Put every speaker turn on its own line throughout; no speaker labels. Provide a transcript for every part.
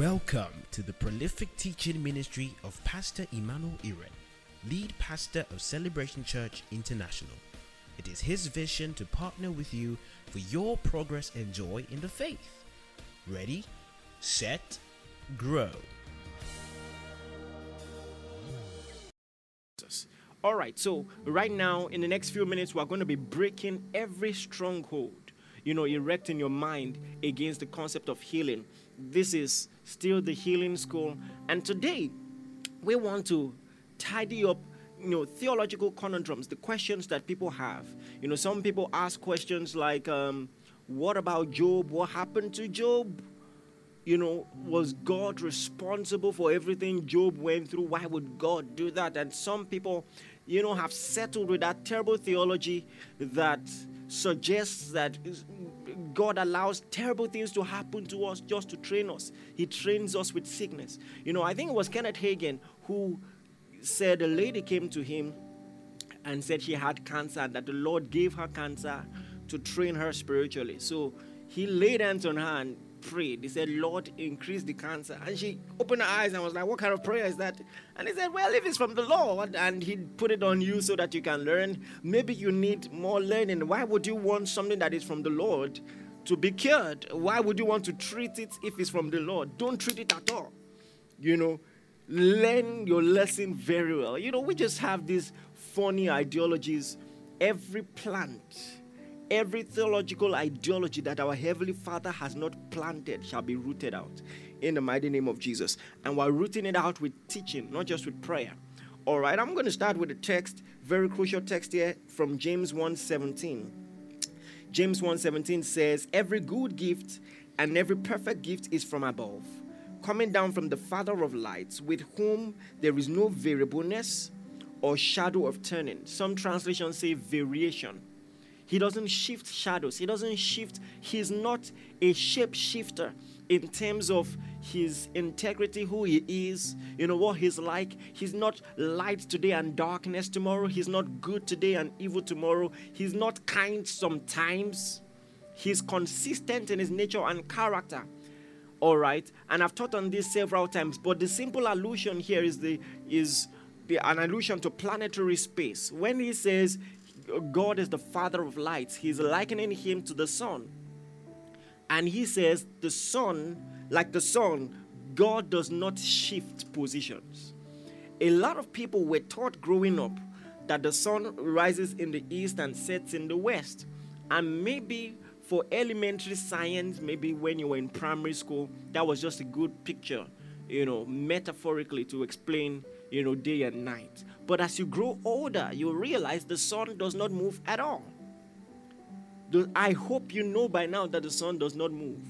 Welcome to the prolific teaching ministry of Pastor Emmanuel Iren, lead pastor of Celebration Church International. It is his vision to partner with you for your progress and joy in the faith. Ready, set, grow.
All right, so right now, in the next few minutes, we're going to be breaking every stronghold, you know, erecting your mind against the concept of healing. This is still the healing school. And today, we want to tidy up you know theological conundrums the questions that people have. You know some people ask questions like um, what about Job? What happened to Job? You know was god responsible for everything Job went through? Why would god do that? And some people you know have settled with that terrible theology that suggests that God allows terrible things to happen to us just to train us. He trains us with sickness. You know, I think it was Kenneth Hagin who said a lady came to him and said she had cancer that the Lord gave her cancer to train her spiritually. So he laid hands on her and prayed. He said, Lord, increase the cancer. And she opened her eyes and was like, What kind of prayer is that? And he said, Well, if it's from the Lord and he put it on you so that you can learn, maybe you need more learning. Why would you want something that is from the Lord to be cured? Why would you want to treat it if it's from the Lord? Don't treat it at all. You know, learn your lesson very well. You know, we just have these funny ideologies. Every plant, every theological ideology that our Heavenly Father has not planted shall be rooted out in the mighty name of Jesus. And we're rooting it out with teaching, not just with prayer. All right, I'm going to start with a text, very crucial text here from James 1:17. James 1:17 says, "Every good gift and every perfect gift is from above, coming down from the Father of lights, with whom there is no variableness or shadow of turning." Some translations say variation. He doesn't shift shadows. He doesn't shift. He's not a shape shifter in terms of his integrity, who he is, you know, what he's like. He's not light today and darkness tomorrow. He's not good today and evil tomorrow. He's not kind sometimes. He's consistent in his nature and character. All right. And I've taught on this several times, but the simple allusion here is the is the, an allusion to planetary space. When he says God is the father of lights, he's likening him to the sun. And he says, the sun, like the sun, God does not shift positions. A lot of people were taught growing up that the sun rises in the east and sets in the west. And maybe for elementary science, maybe when you were in primary school, that was just a good picture, you know, metaphorically to explain, you know, day and night. But as you grow older, you realize the sun does not move at all. I hope you know by now that the sun does not move.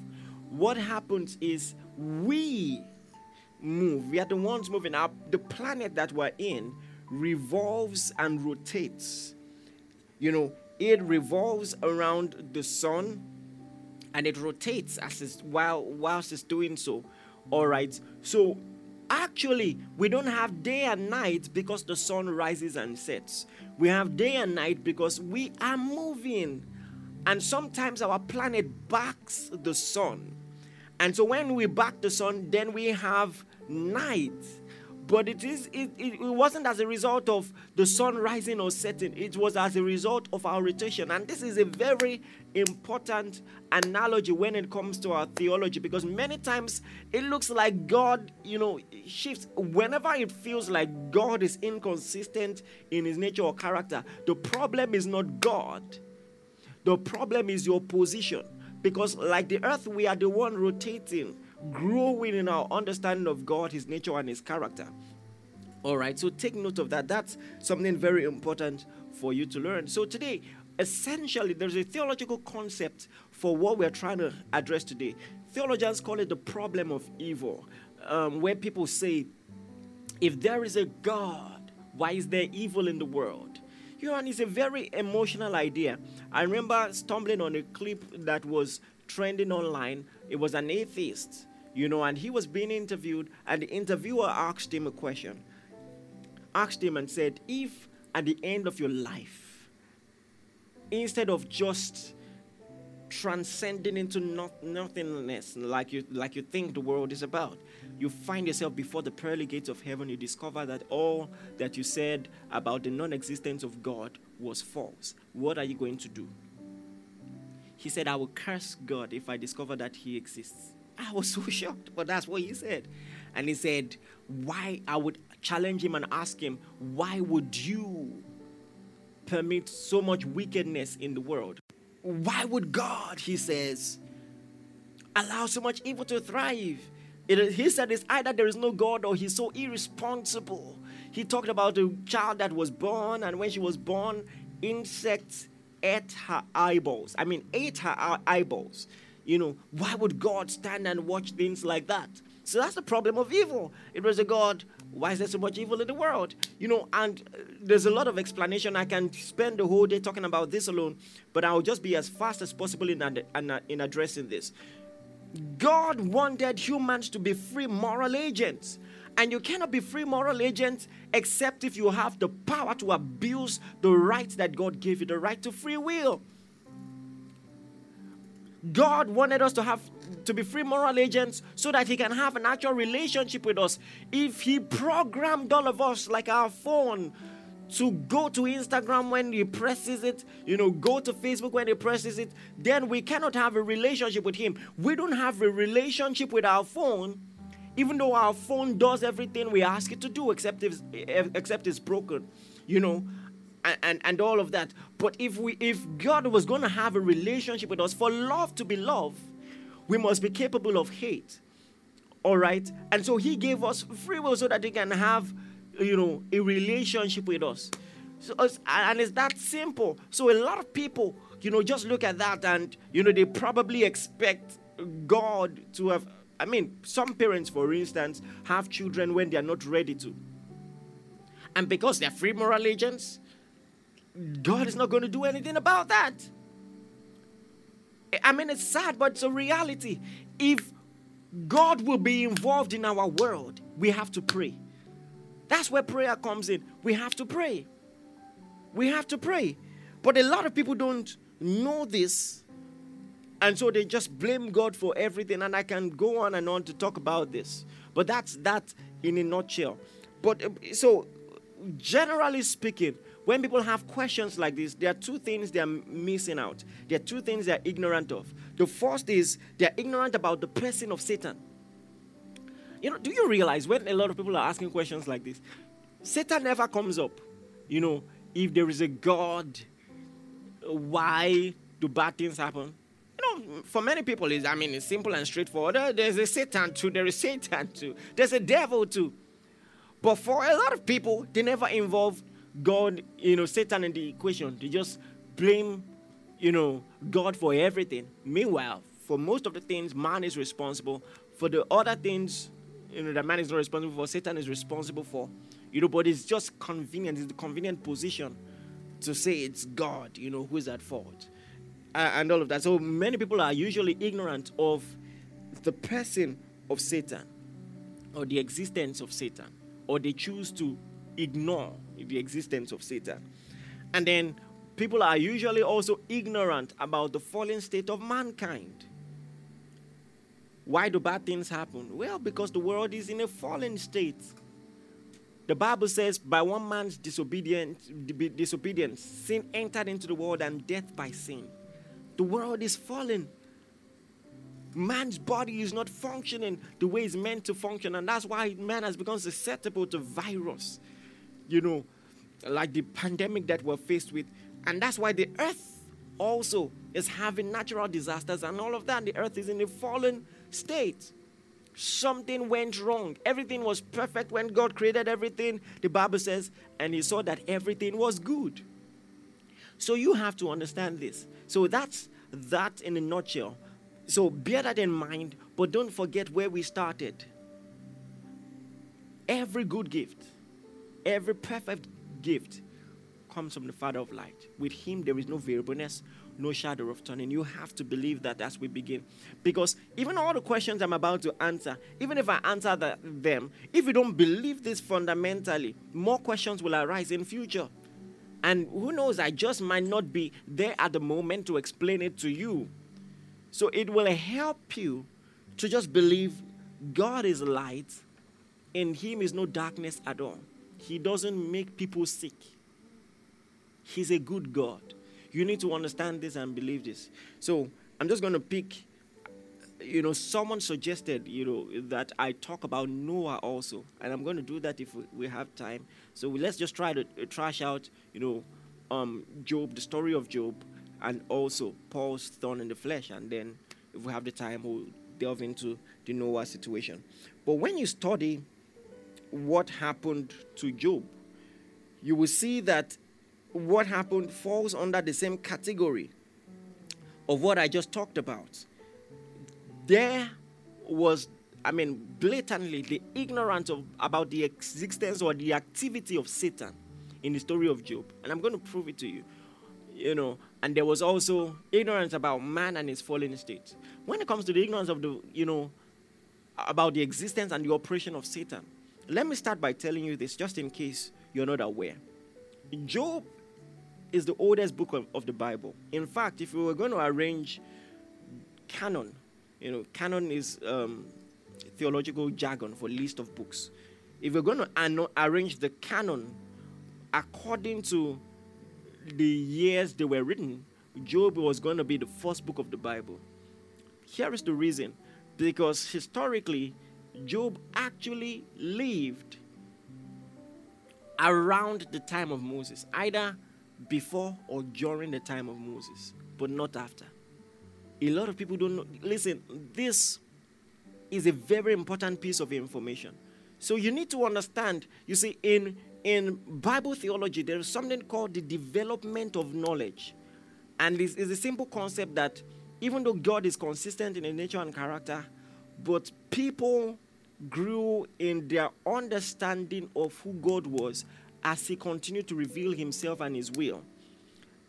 What happens is we move. We are the ones moving. Our, the planet that we're in revolves and rotates. You know, it revolves around the sun and it rotates as it's, while whilst it's doing so. All right. So actually, we don't have day and night because the sun rises and sets. We have day and night because we are moving. And sometimes our planet backs the sun. And so when we back the sun, then we have night. But it is it, it, wasn't as a result of the sun rising or setting, it was as a result of our rotation. And this is a very important analogy when it comes to our theology because many times it looks like God, you know, shifts whenever it feels like God is inconsistent in his nature or character. The problem is not God the problem is your position. Because, like the earth, we are the one rotating, growing in our understanding of God, His nature, and His character. All right, so take note of that. That's something very important for you to learn. So, today, essentially, there's a theological concept for what we're trying to address today. Theologians call it the problem of evil, um, where people say, if there is a God, why is there evil in the world? You know, and it's a very emotional idea. I remember stumbling on a clip that was trending online. It was an atheist, you know, and he was being interviewed, and the interviewer asked him a question. Asked him and said, If at the end of your life, instead of just transcending into not, nothingness like you like you think the world is about you find yourself before the pearly gates of heaven you discover that all that you said about the non-existence of god was false. What are you going to do? He said i will curse god if i discover that he exists. I was so shocked but that's what he said. And he said why i would challenge him and ask him why would you permit so much wickedness in the world? Why would God, he says, allow so much evil to thrive? It, he said it's either there is no God or he's so irresponsible. He talked about a child that was born, and when she was born, insects ate her eyeballs. I mean, ate her eyeballs. You know, why would God stand and watch things like that? So that's the problem of evil. It was a God why is there so much evil in the world? You know, and uh, there's a lot of explanation. I can spend the whole day talking about this alone, but I'll just be as fast as possible in, in, in addressing this. God wanted humans to be free moral agents. And you cannot be free moral agents except if you have the power to abuse the right that God gave you, the right to free will. God wanted us to have to be free moral agents so that he can have an actual relationship with us. If he programmed all of us like our phone to go to Instagram when he presses it, you know, go to Facebook when he presses it, then we cannot have a relationship with him. We don't have a relationship with our phone, even though our phone does everything we ask it to do, except if except it's broken, you know and, and, and all of that. But if we if God was going to have a relationship with us, for love to be love, we must be capable of hate. All right? And so he gave us free will so that he can have, you know, a relationship with us. So, and it's that simple. So a lot of people, you know, just look at that and, you know, they probably expect God to have. I mean, some parents, for instance, have children when they are not ready to. And because they're free moral agents, God is not going to do anything about that. I mean, it's sad, but it's a reality. If God will be involved in our world, we have to pray. That's where prayer comes in. We have to pray. We have to pray. But a lot of people don't know this. And so they just blame God for everything. And I can go on and on to talk about this. But that's that in a nutshell. But uh, so, generally speaking, when people have questions like this, there are two things they are missing out. There are two things they are ignorant of. The first is they are ignorant about the person of Satan. You know, do you realize when a lot of people are asking questions like this, Satan never comes up. You know, if there is a God, why do bad things happen? You know, for many people, is I mean, it's simple and straightforward. There's a Satan too. There is Satan too. There's a devil too. But for a lot of people, they never involve God, you know, Satan in the equation. They just blame, you know, God for everything. Meanwhile, for most of the things, man is responsible. For the other things, you know, that man is not responsible for, Satan is responsible for. You know, but it's just convenient. It's the convenient position to say it's God, you know, who is at fault. Uh, and all of that. So many people are usually ignorant of the person of Satan or the existence of Satan, or they choose to ignore the existence of Satan. And then people are usually also ignorant about the fallen state of mankind. Why do bad things happen? Well, because the world is in a fallen state. The Bible says, by one man's disobedience, disobedience, sin entered into the world and death by sin. The world is fallen. Man's body is not functioning the way it's meant to function, and that's why man has become susceptible to virus you know, like the pandemic that we're faced with. And that's why the earth also is having natural disasters and all of that. The earth is in a fallen state. Something went wrong. Everything was perfect when God created everything, the Bible says, and He saw that everything was good. So you have to understand this. So that's that in a nutshell. So bear that in mind, but don't forget where we started. Every good gift Every perfect gift comes from the Father of light. With Him, there is no variableness, no shadow of turning. You have to believe that as we begin. Because even all the questions I'm about to answer, even if I answer the, them, if you don't believe this fundamentally, more questions will arise in future. And who knows, I just might not be there at the moment to explain it to you. So it will help you to just believe God is light, in Him is no darkness at all. He doesn't make people sick. He's a good God. You need to understand this and believe this. So I'm just going to pick, you know, someone suggested, you know, that I talk about Noah also. And I'm going to do that if we have time. So let's just try to uh, trash out, you know, um, Job, the story of Job, and also Paul's thorn in the flesh. And then if we have the time, we'll delve into the Noah situation. But when you study what happened to Job, you will see that what happened falls under the same category of what I just talked about. There was, I mean, blatantly the ignorance of about the existence or the activity of Satan in the story of Job. And I'm going to prove it to you. You know, and there was also ignorance about man and his fallen state. When it comes to the ignorance of the, you know, about the existence and the operation of Satan, let me start by telling you this, just in case you're not aware. Job is the oldest book of, of the Bible. In fact, if we were going to arrange canon, you know, canon is um, theological jargon for list of books. If we're going to an- arrange the canon according to the years they were written, Job was going to be the first book of the Bible. Here is the reason because historically, Job actually lived around the time of Moses, either before or during the time of Moses, but not after. A lot of people don't know. Listen, this is a very important piece of information. So you need to understand, you see, in, in Bible theology, there is something called the development of knowledge. And this is a simple concept that even though God is consistent in his nature and character, but people grew in their understanding of who God was as he continued to reveal himself and his will.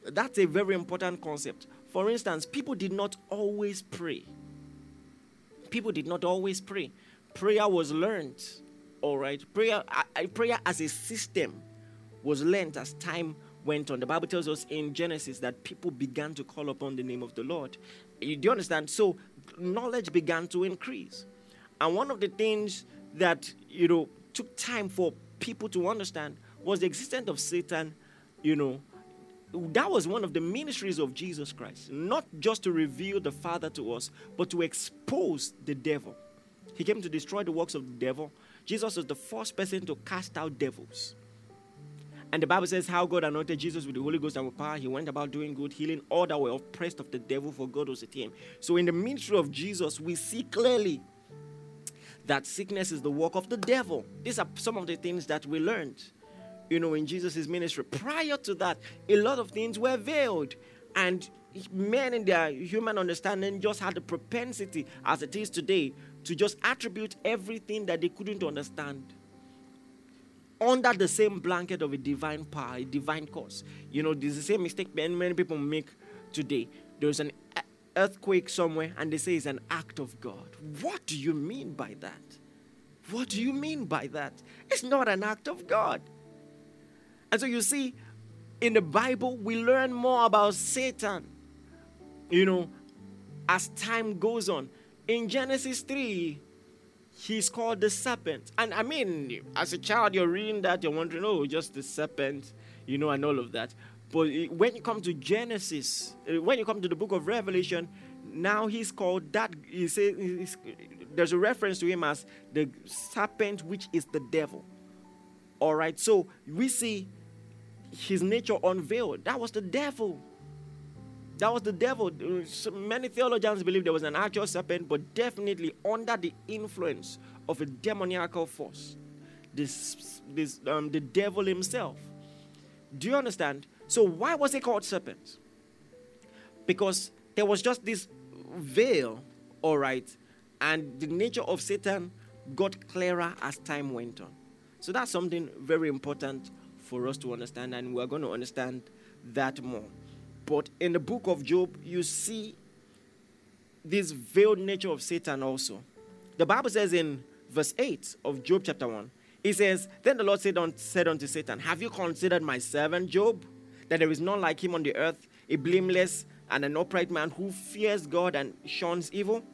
That's a very important concept. For instance, people did not always pray. People did not always pray. Prayer was learned, all right? Prayer, uh, prayer as a system was learned as time went on. The Bible tells us in Genesis that people began to call upon the name of the Lord. You, Do you understand? So knowledge began to increase. And one of the things that, you know, took time for people to understand was the existence of Satan, you know, that was one of the ministries of Jesus Christ. Not just to reveal the Father to us, but to expose the devil. He came to destroy the works of the devil. Jesus was the first person to cast out devils. And the Bible says how God anointed Jesus with the Holy Ghost and with power. He went about doing good, healing all that were oppressed of the devil, for God was with him. So in the ministry of Jesus, we see clearly that sickness is the work of the devil. These are some of the things that we learned you know, in Jesus' ministry. Prior to that, a lot of things were veiled. And men in their human understanding just had the propensity, as it is today, to just attribute everything that they couldn't understand under the same blanket of a divine power, a divine cause. You know, there's the same mistake many, many people make today. There's an earthquake somewhere and they say it's an act of God. What do you mean by that? What do you mean by that? It's not an act of God. And so you see, in the Bible, we learn more about Satan, you know, as time goes on. In Genesis 3, he's called the serpent. And I mean, as a child, you're reading that, you're wondering, oh, just the serpent, you know, and all of that. But when you come to Genesis, uh, when you come to the book of Revelation, now he's called that. He says there's a reference to him as the serpent, which is the devil. All right, so we see his nature unveiled. That was the devil. That was the devil. Many theologians believe there was an actual serpent, but definitely under the influence of a demoniacal force. This, this, um, the devil himself. Do you understand? So why was it called serpent? Because there was just this veil, all right, and the nature of Satan got clearer as time went on. So that's something very important for us to understand, and we're going to understand that more. But in the book of Job, you see this veiled nature of Satan also. The Bible says in verse 8 of Job chapter 1, it says, Then the Lord said, said unto Satan, Have you considered my servant Job, that there is none like him on the earth, a blameless and an upright man who fears God and shuns evil?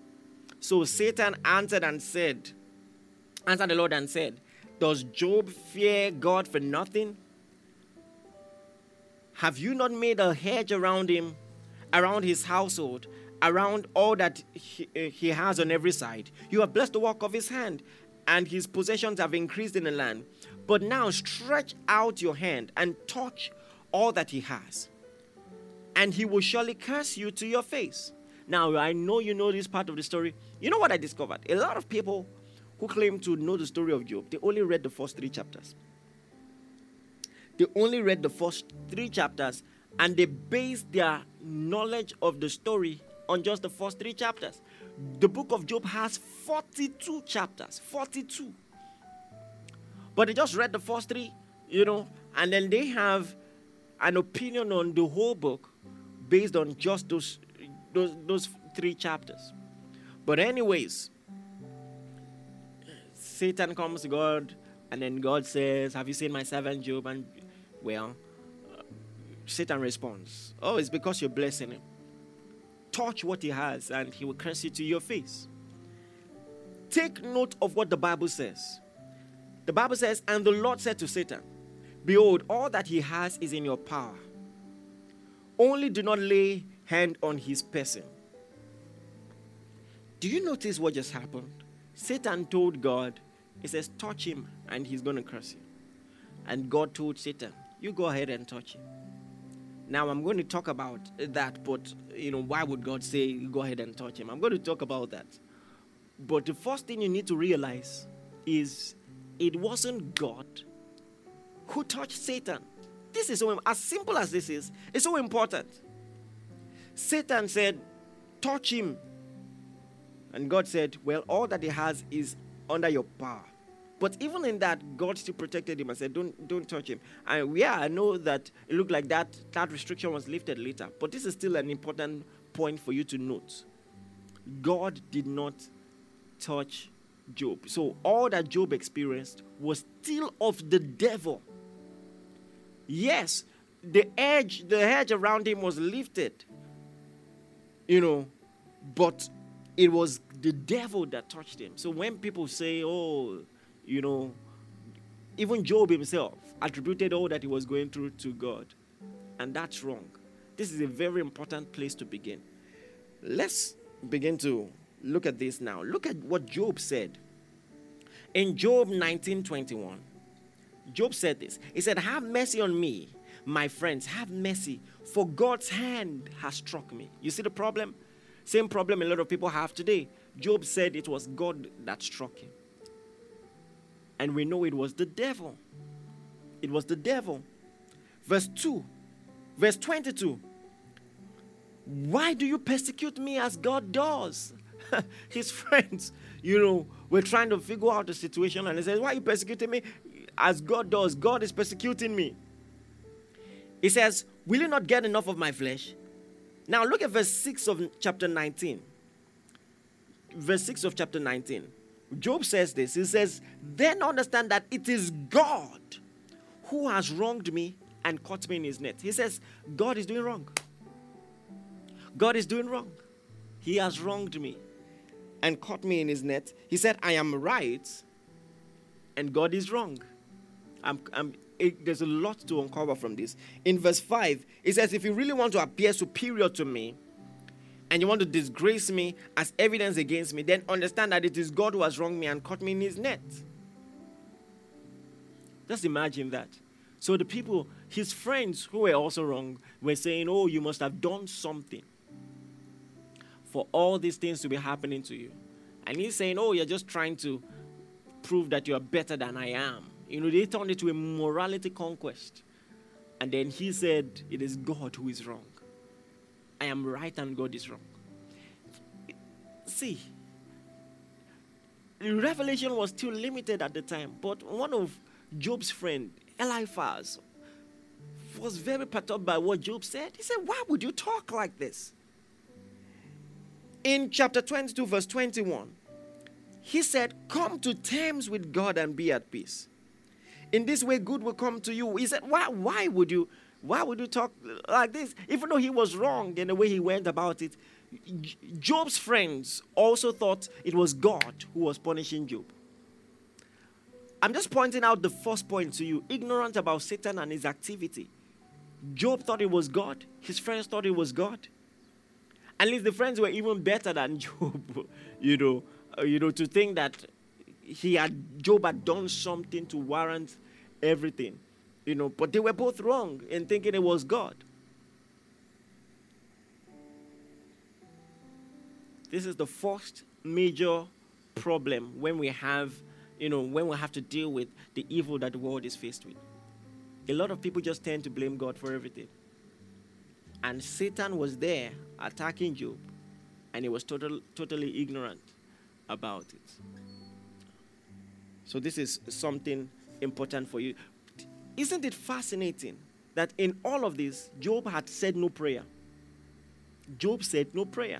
So Satan answered and said, answered the Lord and said, Does Job fear God for nothing? Have you not made a hedge around him, around his household, around all that he, uh, he has on every side? You have blessed the work of his hand, and his possessions have increased in the land. But now stretch out your hand and touch all that he has, and he will surely curse you to your face. Now, I know you know this part of the story. You know what I discovered? A lot of people who claim to know the story of Job, they only read the first three chapters. They only read the first three chapters and they based their knowledge of the story on just the first three chapters. The book of Job has 42 chapters. 42. But they just read the first three, you know, and then they have an opinion on the whole book based on just those those, those three chapters. But, anyways, Satan comes to God, and then God says, Have you seen my servant Job? And, well, uh, Satan responds, Oh, it's because you're blessing him. Touch what he has, and he will curse you to your face. Take note of what the Bible says. The Bible says, And the Lord said to Satan, Behold, all that he has is in your power. Only do not lay hand on his person. Do you notice what just happened? Satan told God, He says, touch him and he's going to curse you. And God told Satan, You go ahead and touch him. Now I'm going to talk about that, but you know, why would God say go ahead and touch him? I'm going to talk about that. But the first thing you need to realize is it wasn't God who touched Satan. This is so as simple as this is, it's so important. Satan said, Touch him. And God said, Well, all that he has is under your power. But even in that, God still protected him and said, Don't don't touch him. And yeah, I know that it looked like that that restriction was lifted later. But this is still an important point for you to note. God did not touch Job. So all that Job experienced was still of the devil. Yes, the edge, the hedge around him was lifted you know, but it was the devil that touched him. So when people say, oh, you know, even Job himself attributed all that he was going through to God. And that's wrong. This is a very important place to begin. Let's begin to look at this now. Look at what Job said. In Job 19:21, Job said this. He said, "Have mercy on me, my friends, have mercy, for God's hand has struck me. You see the problem? Same problem a lot of people have today. Job said it was God that struck him. And we know it was the devil. It was the devil. Verse 2, verse 22. Why do you persecute me as God does? His friends, you know, were trying to figure out the situation and he says, Why are you persecuting me as God does? God is persecuting me. He says, Will you not get enough of my flesh? Now look at verse 6 of chapter 19. Verse 6 of chapter 19. Job says this. He says, Then understand that it is God who has wronged me and caught me in his net. He says, God is doing wrong. God is doing wrong. He has wronged me and caught me in his net. He said, I am right and God is wrong. I'm, I'm, it, there's a lot to uncover from this. In verse 5, it says, If you really want to appear superior to me, and you want to disgrace me as evidence against me, then understand that it is God who has wronged me and caught me in his net. Just imagine that. So the people, his friends who were also wrong, were saying, Oh, you must have done something for all these things to be happening to you. And he's saying, Oh, you're just trying to prove that you are better than I am. You know, they turned it to a morality conquest. And then he said, It is God who is wrong. I am right and God is wrong. See, revelation was still limited at the time, but one of Job's friend, Eliphaz, was very perturbed by what Job said. He said, Why would you talk like this? In chapter 22, verse 21, he said, Come to terms with God and be at peace. In this way, good will come to you. He said, Why, why would you Why would you talk like this? Even though he was wrong in the way he went about it, Job's friends also thought it was God who was punishing Job. I'm just pointing out the first point to you ignorant about Satan and his activity. Job thought it was God, his friends thought it was God. At least the friends were even better than Job, you know, uh, you know, to think that he had Job had done something to warrant everything, you know, but they were both wrong in thinking it was God. This is the first major problem when we have, you know, when we have to deal with the evil that the world is faced with. A lot of people just tend to blame God for everything. And Satan was there attacking Job, and he was total, totally ignorant about it. So, this is something important for you. Isn't it fascinating that in all of this, Job had said no prayer? Job said no prayer.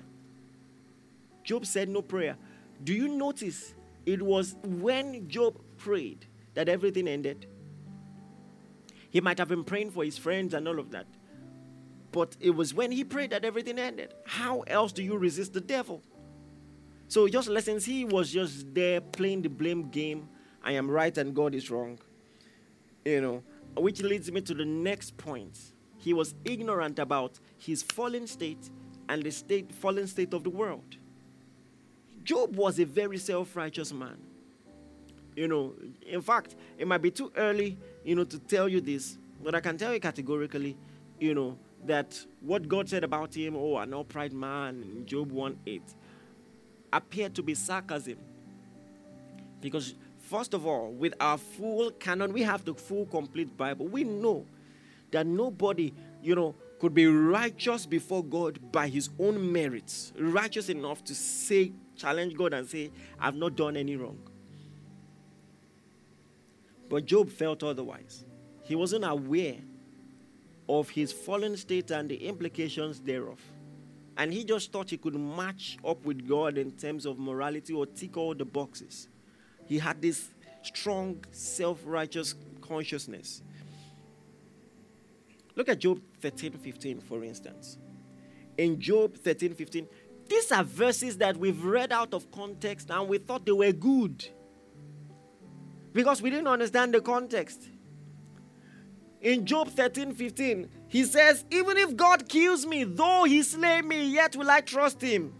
Job said no prayer. Do you notice it was when Job prayed that everything ended? He might have been praying for his friends and all of that. But it was when he prayed that everything ended. How else do you resist the devil? So, just lessons, he was just there playing the blame game. I am right and God is wrong. You know, which leads me to the next point. He was ignorant about his fallen state and the state, fallen state of the world. Job was a very self righteous man. You know, in fact, it might be too early, you know, to tell you this, but I can tell you categorically, you know, that what God said about him, oh, an upright man, in Job 1 8, appeared to be sarcasm. Because, first of all, with our full canon, we have the full, complete Bible. We know that nobody, you know, could be righteous before God by his own merits, righteous enough to say challenge God and say, I've not done any wrong. But Job felt otherwise. He wasn't aware of his fallen state and the implications thereof. And he just thought he could match up with God in terms of morality or tick all the boxes. He had this strong self righteous consciousness. Look at Job 13 15, for instance. In Job 13 15, these are verses that we've read out of context and we thought they were good because we didn't understand the context. In Job 13 15, he says, Even if God kills me, though he slay me, yet will I trust him.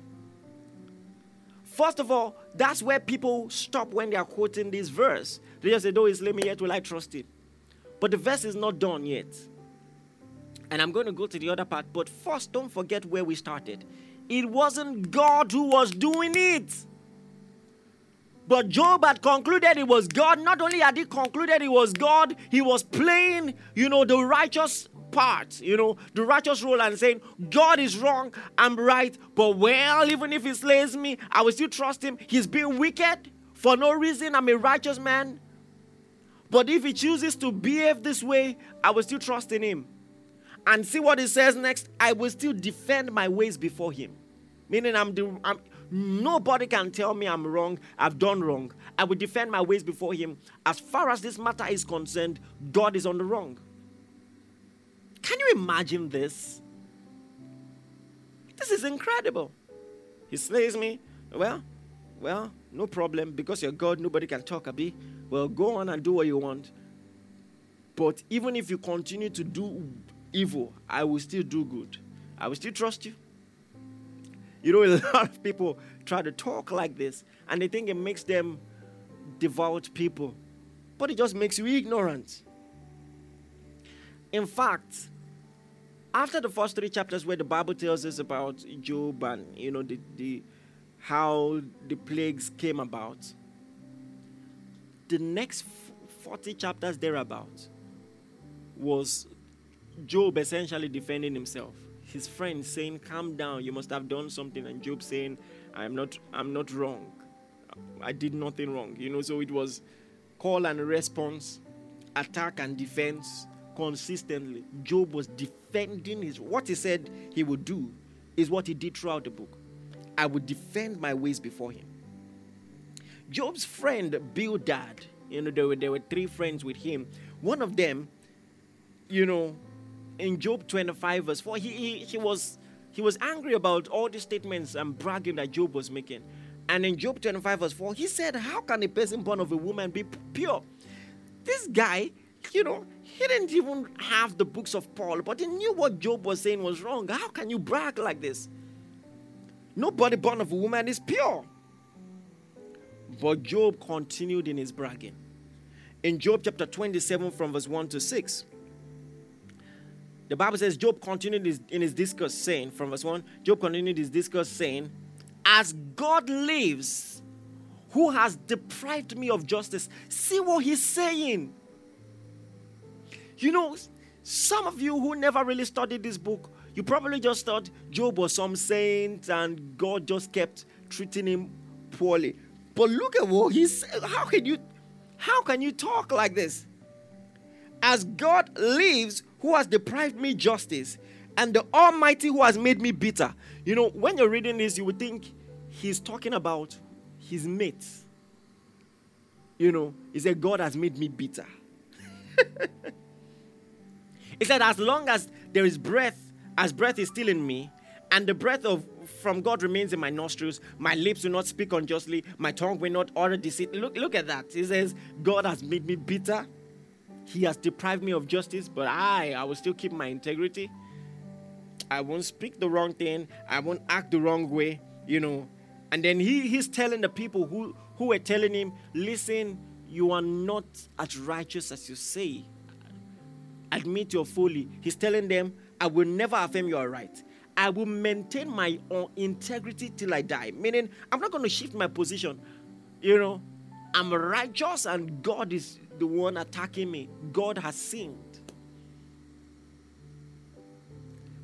First of all, that's where people stop when they are quoting this verse. They just say, Though slay me, yet will I trust him. But the verse is not done yet. And I'm going to go to the other part. But first, don't forget where we started it wasn't God who was doing it. But Job had concluded it was God. Not only had he concluded it was God, he was playing, you know, the righteous part, you know, the righteous role and saying, God is wrong, I'm right, but well, even if he slays me, I will still trust him. He's being wicked for no reason. I'm a righteous man. But if he chooses to behave this way, I will still trust in him. And see what he says next. I will still defend my ways before him. Meaning, I'm, the, I'm nobody can tell me I'm wrong, I've done wrong. I will defend my ways before him. As far as this matter is concerned, God is on the wrong. Can you imagine this? This is incredible. He slays me. Well, well, no problem. Because you're God, nobody can talk a bit. Well, go on and do what you want. But even if you continue to do evil, I will still do good. I will still trust you. You know, a lot of people try to talk like this and they think it makes them devout people, but it just makes you ignorant. In fact, after the first three chapters where the Bible tells us about Job and you know the, the how the plagues came about, the next 40 chapters thereabout was Job essentially defending himself. His friend saying, "Calm down, you must have done something," and Job saying, "I'm not, I'm not wrong. I did nothing wrong." You know, so it was call and response, attack and defense consistently. Job was defending his what he said he would do is what he did throughout the book. I would defend my ways before him. Job's friend Bildad, you know, there were, there were three friends with him. One of them, you know, in Job 25, verse 4, he, he, he, was, he was angry about all the statements and bragging that Job was making. And in Job 25, verse 4, he said, How can a person born of a woman be pure? This guy, you know, he didn't even have the books of Paul, but he knew what Job was saying was wrong. How can you brag like this? Nobody born of a woman is pure. But Job continued in his bragging. In Job chapter 27, from verse 1 to 6, the Bible says Job continued in his discourse saying, from verse 1, Job continued his discourse saying, As God lives, who has deprived me of justice. See what he's saying. You know, some of you who never really studied this book, you probably just thought Job was some saint and God just kept treating him poorly. But look at what he's how can you how can you talk like this? As God lives, who has deprived me justice, and the Almighty who has made me bitter. You know, when you're reading this, you would think he's talking about his mates. You know, he said, God has made me bitter. he said, as long as there is breath, as breath is still in me, and the breath of from God remains in my nostrils, my lips will not speak unjustly, my tongue will not utter deceit. Look, look at that. He says, God has made me bitter. He has deprived me of justice, but I, I will still keep my integrity. I won't speak the wrong thing. I won't act the wrong way, you know. And then he, he's telling the people who, who were telling him, listen, you are not as righteous as you say. Admit your folly. He's telling them, I will never affirm you are right. I will maintain my own integrity till I die. Meaning, I'm not going to shift my position. You know, I'm righteous and God is the one attacking me. God has sinned.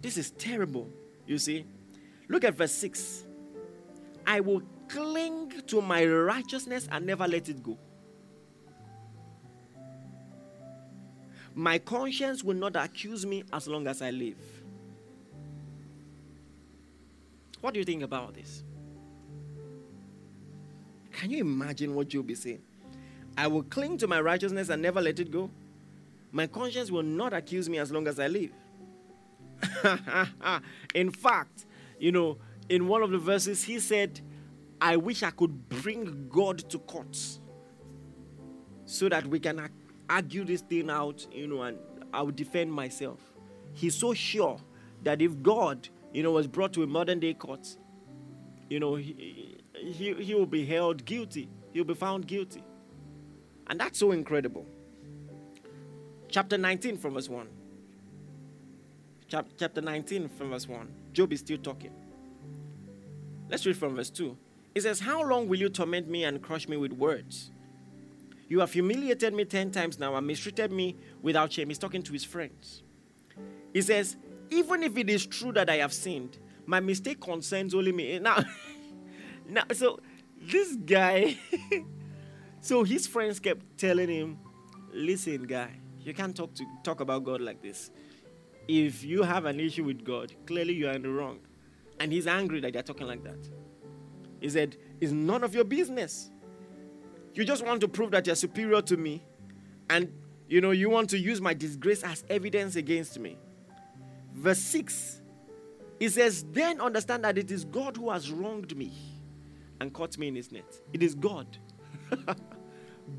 This is terrible, you see. Look at verse 6. I will cling to my righteousness and never let it go. My conscience will not accuse me as long as I live. What do you think about this? Can you imagine what Job is saying? I will cling to my righteousness and never let it go. My conscience will not accuse me as long as I live. in fact, you know, in one of the verses, he said, I wish I could bring God to court so that we can argue this thing out, you know, and I will defend myself. He's so sure that if God, you know, was brought to a modern day court, you know, he, he, he will be held guilty. He'll be found guilty. And that's so incredible. Chapter 19 from verse 1. Chap- chapter 19 from verse 1. Job is still talking. Let's read from verse 2. It says, How long will you torment me and crush me with words? You have humiliated me ten times now and mistreated me without shame. He's talking to his friends. He says, Even if it is true that I have sinned, my mistake concerns only me. Now, now so this guy, so his friends kept telling him, Listen, guy, you can't talk to talk about God like this. If you have an issue with God, clearly you are in the wrong. And he's angry that they're talking like that. He said, It's none of your business. You just want to prove that you're superior to me. And, you know, you want to use my disgrace as evidence against me. Verse 6, it says, Then understand that it is God who has wronged me and caught me in his net. It is God.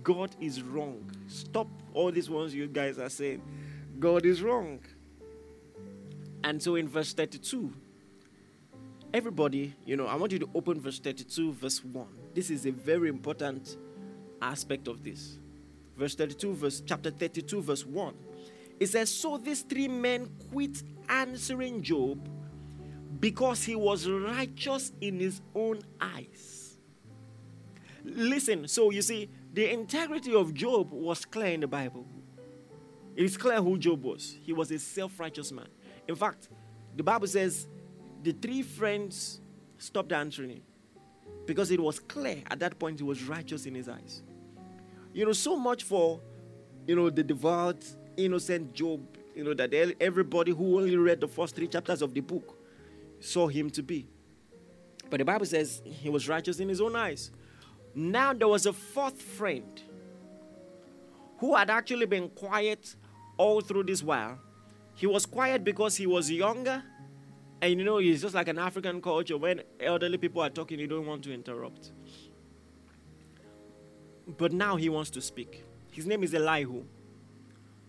God is wrong. Stop all these ones you guys are saying. God is wrong. And so in verse 32, everybody, you know, I want you to open verse 32, verse 1. This is a very important aspect of this. Verse 32, verse chapter 32, verse 1. It says, So these three men quit answering Job because he was righteous in his own eyes. Listen, so you see, the integrity of Job was clear in the Bible. It is clear who Job was. He was a self righteous man. In fact, the Bible says the three friends stopped answering him because it was clear at that point he was righteous in his eyes. You know, so much for, you know, the devout, innocent Job, you know, that everybody who only read the first three chapters of the book saw him to be. But the Bible says he was righteous in his own eyes. Now there was a fourth friend who had actually been quiet all through this while, he was quiet because he was younger. And you know, it's just like an African culture. When elderly people are talking, you don't want to interrupt. But now he wants to speak. His name is Elihu.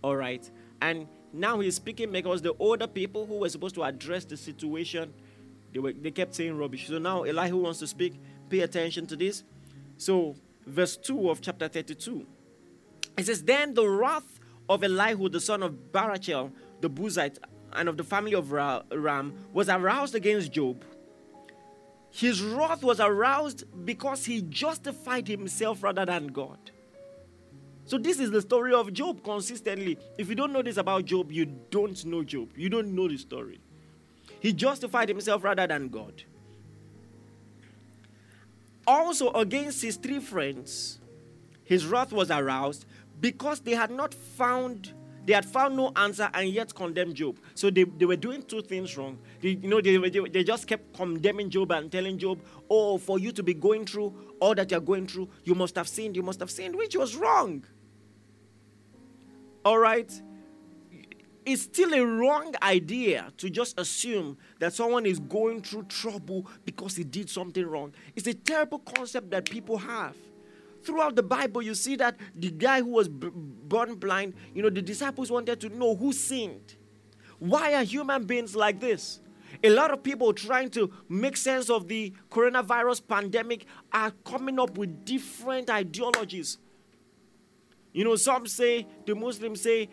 All right. And now he's speaking because the older people who were supposed to address the situation, they, were, they kept saying rubbish. So now Elihu wants to speak. Pay attention to this. So, verse 2 of chapter 32. It says, Then the wrath of Elihu, the son of Barachel, the Buzite, and of the family of Ram, was aroused against Job. His wrath was aroused because he justified himself rather than God. So, this is the story of Job consistently. If you don't know this about Job, you don't know Job. You don't know the story. He justified himself rather than God. Also, against his three friends, his wrath was aroused because they had not found they had found no answer and yet condemned Job. So they, they were doing two things wrong. They, you know, they, they, they just kept condemning Job and telling Job, oh, for you to be going through all that you're going through, you must have sinned, you must have sinned, which was wrong. All right? It's still a wrong idea to just assume that someone is going through trouble because he did something wrong. It's a terrible concept that people have throughout the Bible, you see that the guy who was b- born blind, you know, the disciples wanted to know who sinned. Why are human beings like this? A lot of people trying to make sense of the coronavirus pandemic are coming up with different ideologies. You know, some say, the Muslims say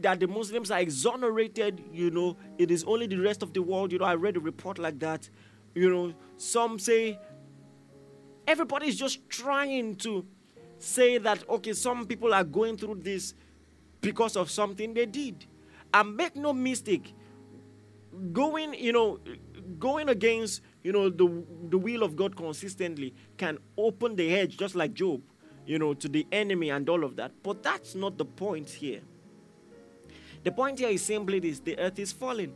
that the Muslims are exonerated, you know, it is only the rest of the world. You know, I read a report like that. You know, some say Everybody is just trying to say that, okay, some people are going through this because of something they did. And make no mistake, going, you know, going against, you know, the, the will of God consistently can open the hedge, just like Job, you know, to the enemy and all of that. But that's not the point here. The point here is simply this the earth is falling.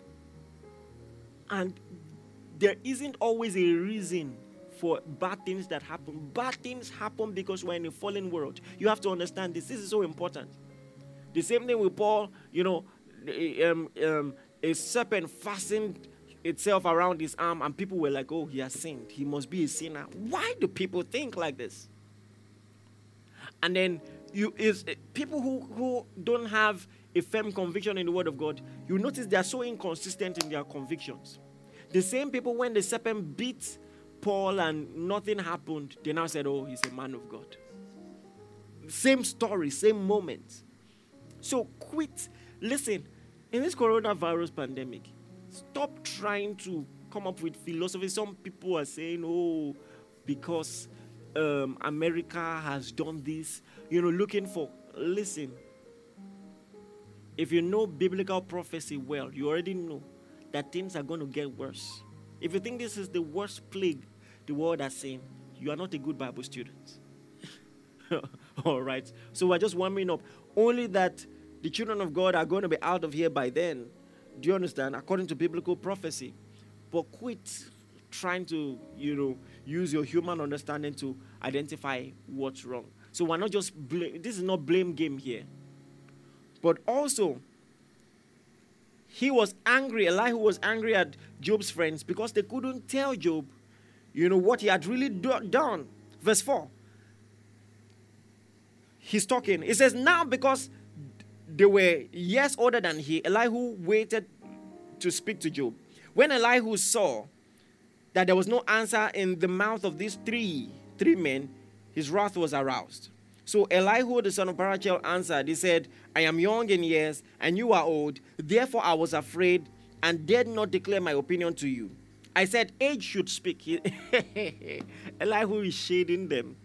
And there isn't always a reason for bad things that happen. Bad things happen because we're in a fallen world. You have to understand this. This is so important. The same thing with Paul, you know, um, um, a serpent fastened itself around his arm, and people were like, oh, he has sinned. He must be a sinner. Why do people think like this? And then you is people who, who don't have a firm conviction in the word of God, you notice they are so inconsistent in their convictions. The same people when the serpent beats Paul and nothing happened, they now said, Oh, he's a man of God. Same story, same moment. So quit. Listen, in this coronavirus pandemic, stop trying to come up with philosophy. Some people are saying, Oh, because um, America has done this, you know, looking for. Listen, if you know biblical prophecy well, you already know that things are going to get worse. If you think this is the worst plague the world has seen, you are not a good Bible student. All right. So we're just warming up. Only that the children of God are going to be out of here by then. Do you understand? According to biblical prophecy. But quit trying to, you know, use your human understanding to identify what's wrong. So we're not just blame. This is not blame game here. But also, he was angry. Elihu was angry at Job's friends because they couldn't tell Job, you know, what he had really do- done. Verse 4. He's talking. He says, Now because they were years older than he, Elihu waited to speak to Job. When Elihu saw that there was no answer in the mouth of these three, three men, his wrath was aroused. So Elihu, the son of Barachel, answered. He said, I am young in years, and you are old. Therefore I was afraid and dared not declare my opinion to you. I said, Age should speak. Elihu is shading them.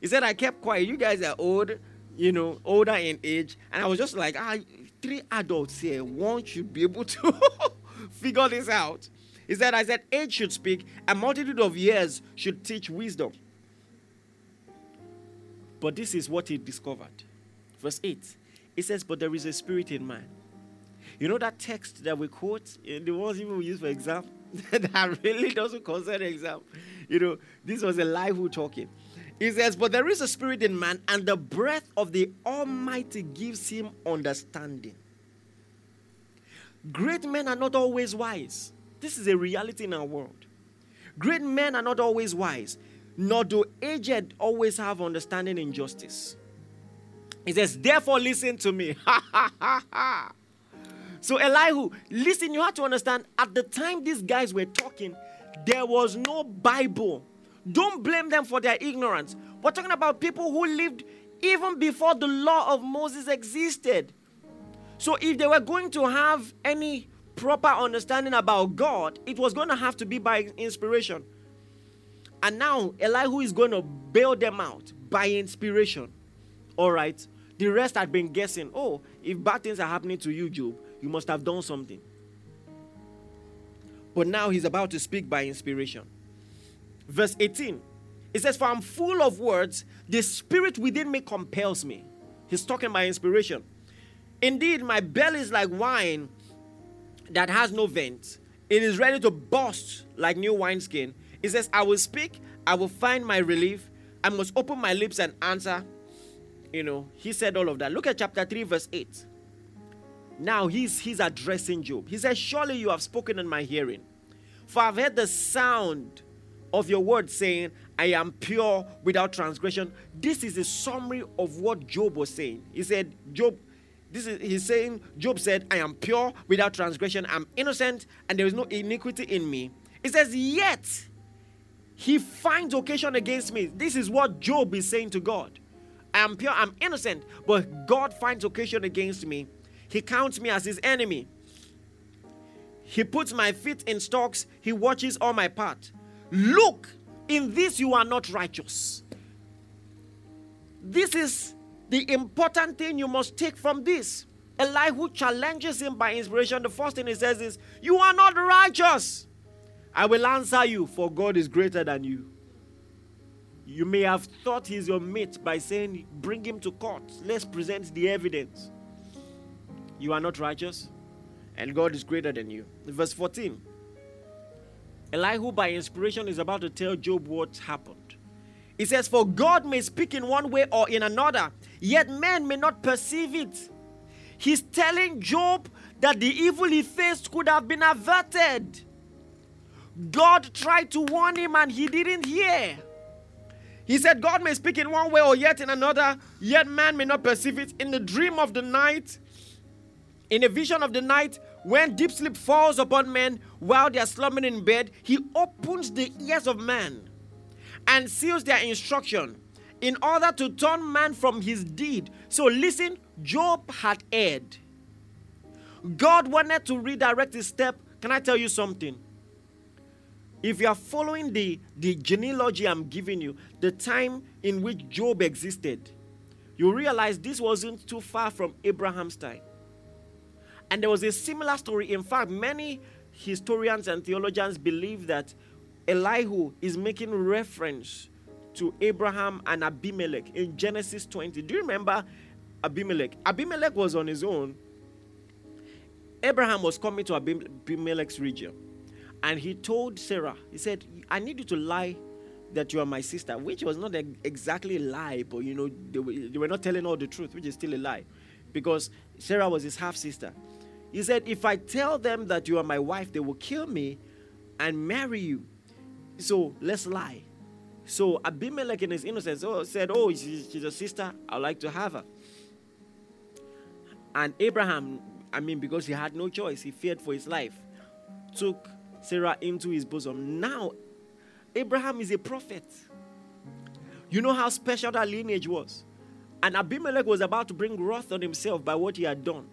He said, I kept quiet. You guys are old, you know, older in age. And I was just like, ah, three adults here. One should be able to figure this out. He said, I said, age should speak, a multitude of years should teach wisdom. But this is what he discovered. Verse 8. It says, But there is a spirit in man. You know that text that we quote, the ones even we use for exam, that really doesn't concern exam. You know, this was Elihu talking. He says, But there is a spirit in man, and the breath of the Almighty gives him understanding. Great men are not always wise. This is a reality in our world. Great men are not always wise, nor do aged always have understanding in justice. He says, Therefore, listen to me. so, Elihu, listen, you have to understand at the time these guys were talking, there was no Bible. Don't blame them for their ignorance. We're talking about people who lived even before the law of Moses existed. So, if they were going to have any proper understanding about God, it was going to have to be by inspiration. And now Elihu is going to bail them out by inspiration. All right. The rest had been guessing. Oh, if bad things are happening to you, Job, you must have done something. But now he's about to speak by inspiration. Verse 18 it says, For I'm full of words, the spirit within me compels me. He's talking by inspiration. Indeed, my belly is like wine that has no vent. It is ready to burst like new wineskin. It says, I will speak, I will find my relief. I must open my lips and answer. You know, he said all of that. Look at chapter 3, verse 8. Now he's he's addressing Job. He says, Surely you have spoken in my hearing. For I've heard the sound of your word saying, I am pure without transgression. This is a summary of what Job was saying. He said, Job, this is he's saying, Job said, I am pure without transgression, I'm innocent, and there is no iniquity in me. He says, Yet he finds occasion against me. This is what Job is saying to God. I am pure, I'm innocent, but God finds occasion against me. He counts me as his enemy. He puts my feet in stocks, he watches all my path. Look, in this you are not righteous. This is the important thing you must take from this. Elihu challenges him by inspiration. The first thing he says is, You are not righteous. I will answer you, for God is greater than you. You may have thought he's your mate by saying, Bring him to court. Let's present the evidence. You are not righteous, and God is greater than you. Verse 14 Elihu, by inspiration, is about to tell Job what happened. He says, For God may speak in one way or in another, yet men may not perceive it. He's telling Job that the evil he faced could have been averted. God tried to warn him and he didn't hear. He said, God may speak in one way or yet in another, yet man may not perceive it. In the dream of the night, in a vision of the night, when deep sleep falls upon men while they are slumbering in bed, he opens the ears of man and seals their instruction in order to turn man from his deed. So listen, Job had erred. God wanted to redirect his step. Can I tell you something? If you are following the, the genealogy I'm giving you, the time in which Job existed, you realize this wasn't too far from Abraham's time. And there was a similar story. In fact, many historians and theologians believe that Elihu is making reference to Abraham and Abimelech in Genesis 20. Do you remember Abimelech? Abimelech was on his own. Abraham was coming to Abimelech's region and he told Sarah, he said, I need you to lie that you are my sister, which was not exactly a lie, but you know, they were, they were not telling all the truth, which is still a lie because Sarah was his half sister. He said, If I tell them that you are my wife, they will kill me and marry you. So let's lie. So Abimelech, in his innocence, oh, said, Oh, she's, she's a sister. I'd like to have her. And Abraham, I mean, because he had no choice, he feared for his life, took Sarah into his bosom. Now, Abraham is a prophet. You know how special that lineage was. And Abimelech was about to bring wrath on himself by what he had done.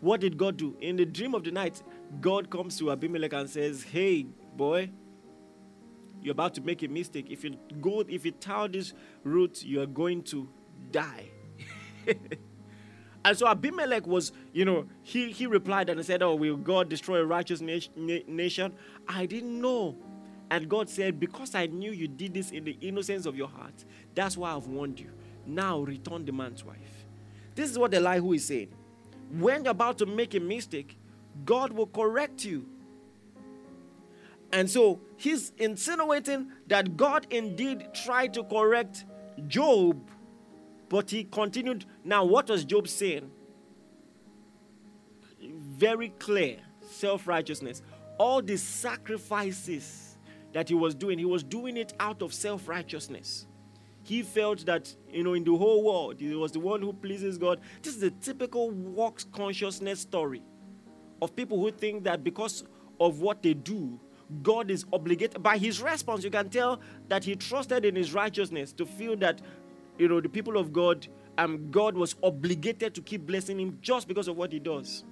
What did God do? In the dream of the night, God comes to Abimelech and says, Hey, boy, you're about to make a mistake. If you go, if you tell this route, you are going to die. and so Abimelech was, you know, he, he replied and he said, Oh, will God destroy a righteous nation? I didn't know. And God said, Because I knew you did this in the innocence of your heart, that's why I've warned you. Now return the man's wife. This is what Elihu is saying when you're about to make a mistake, God will correct you. And so he's insinuating that God indeed tried to correct Job, but he continued. Now, what was Job saying? very clear self righteousness. All the sacrifices that he was doing, he was doing it out of self righteousness. He felt that, you know, in the whole world, he was the one who pleases God. This is a typical works consciousness story of people who think that because of what they do, God is obligated. By his response, you can tell that he trusted in his righteousness to feel that, you know, the people of God, um, God was obligated to keep blessing him just because of what he does.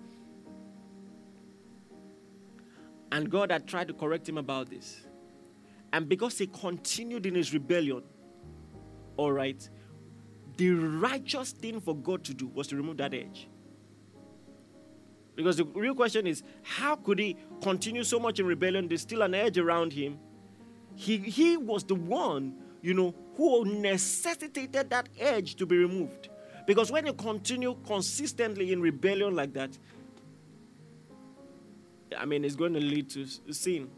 And God had tried to correct him about this. And because he continued in his rebellion, all right, the righteous thing for God to do was to remove that edge. Because the real question is how could he continue so much in rebellion? There's still an edge around him. He, he was the one, you know, who necessitated that edge to be removed. Because when you continue consistently in rebellion like that, I mean, it's going to lead to sin.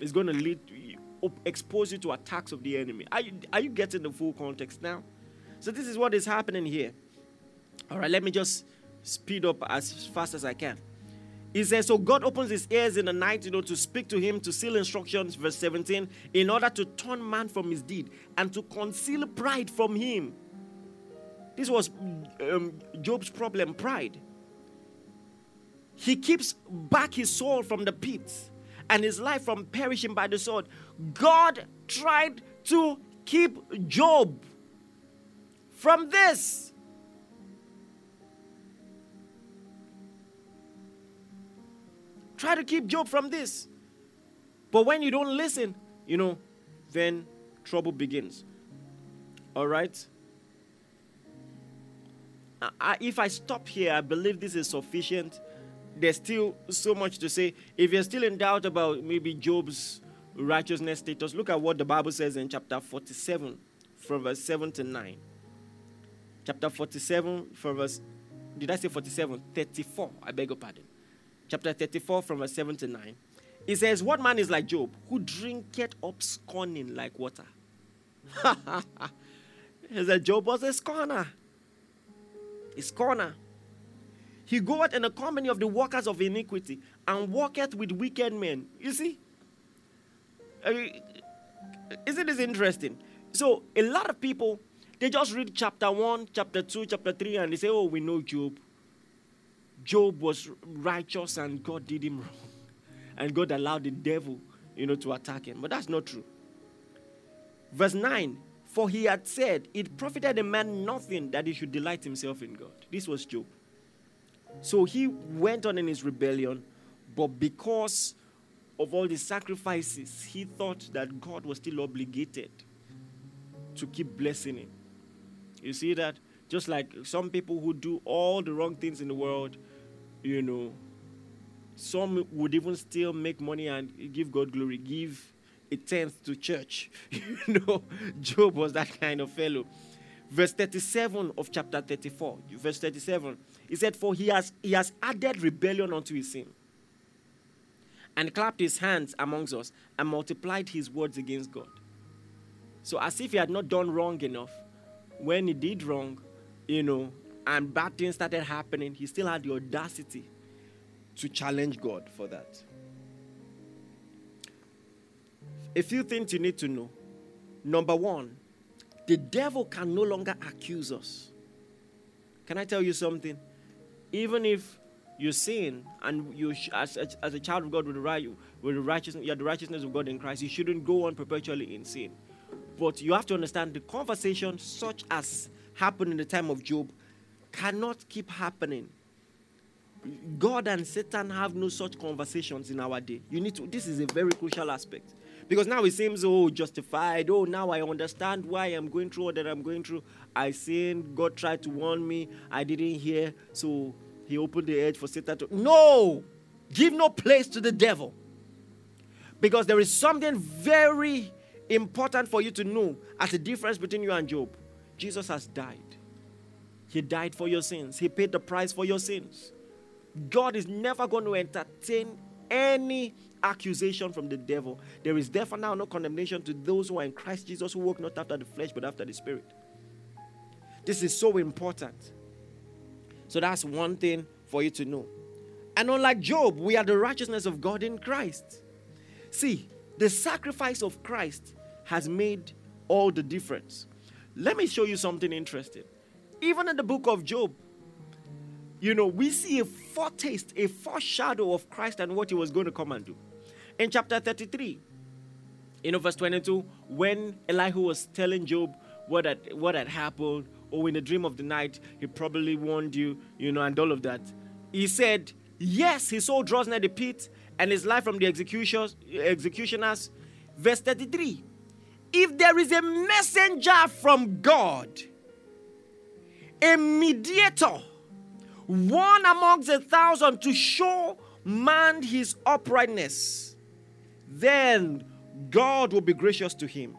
It's going to lead to expose you to attacks of the enemy. Are you, are you getting the full context now? So, this is what is happening here. All right, let me just speed up as fast as I can. He says, So God opens his ears in the night, you know, to speak to him, to seal instructions, verse 17, in order to turn man from his deed and to conceal pride from him. This was um, Job's problem pride. He keeps back his soul from the pits and his life from perishing by the sword. God tried to keep Job from this. Try to keep Job from this. But when you don't listen, you know, then trouble begins. All right? I, if I stop here, I believe this is sufficient. There's still so much to say. If you're still in doubt about maybe Job's righteousness status, look at what the Bible says in chapter 47, from verse 7 to 9. Chapter 47, from verse, did I say 47? 34, I beg your pardon chapter 34, from verse 7 to 9. It says, What man is like Job, who drinketh up scorning like water? he said, Job was a scorner. A scorner. He goeth in the company of the workers of iniquity and walketh with wicked men. You see? Uh, isn't this interesting? So, a lot of people, they just read chapter 1, chapter 2, chapter 3, and they say, Oh, we know Job. Job was righteous and God did him wrong. And God allowed the devil, you know, to attack him. But that's not true. Verse 9 For he had said, It profited a man nothing that he should delight himself in God. This was Job. So he went on in his rebellion, but because of all the sacrifices, he thought that God was still obligated to keep blessing him. You see that? Just like some people who do all the wrong things in the world, you know, some would even still make money and give God glory, give a tenth to church. you know, Job was that kind of fellow. Verse 37 of chapter 34, verse 37, he said, For he has, he has added rebellion unto his sin, and clapped his hands amongst us, and multiplied his words against God. So, as if he had not done wrong enough, when he did wrong, you know, and bad things started happening, he still had the audacity to challenge God for that. A few things you need to know. Number one, the devil can no longer accuse us. Can I tell you something? Even if you sin and you, as, as, a child of God with the, right, with the righteousness, you have the righteousness of God in Christ, you shouldn't go on perpetually in sin. But you have to understand the conversation, such as happened in the time of Job, cannot keep happening. God and Satan have no such conversations in our day. You need to, this is a very crucial aspect. Because now it seems, oh, justified. Oh, now I understand why I'm going through what that I'm going through. I sinned. God tried to warn me. I didn't hear. So he opened the edge for Satan to. No! Give no place to the devil. Because there is something very important for you to know as a difference between you and Job. Jesus has died. He died for your sins, He paid the price for your sins. God is never going to entertain any accusation from the devil. There is therefore now no condemnation to those who are in Christ Jesus who walk not after the flesh but after the Spirit. This is so important. So that's one thing for you to know. And unlike Job, we are the righteousness of God in Christ. See, the sacrifice of Christ has made all the difference. Let me show you something interesting. Even in the book of Job, you know, we see a foretaste, a foreshadow of Christ and what he was going to come and do. In chapter 33, you know, verse 22, when Elihu was telling Job what had, what had happened, or in a dream of the night, he probably warned you, you know, and all of that. He said, Yes, his soul draws near the pit, and his life from the executioners. Verse 33 If there is a messenger from God, a mediator, one amongst a thousand to show man his uprightness, then God will be gracious to him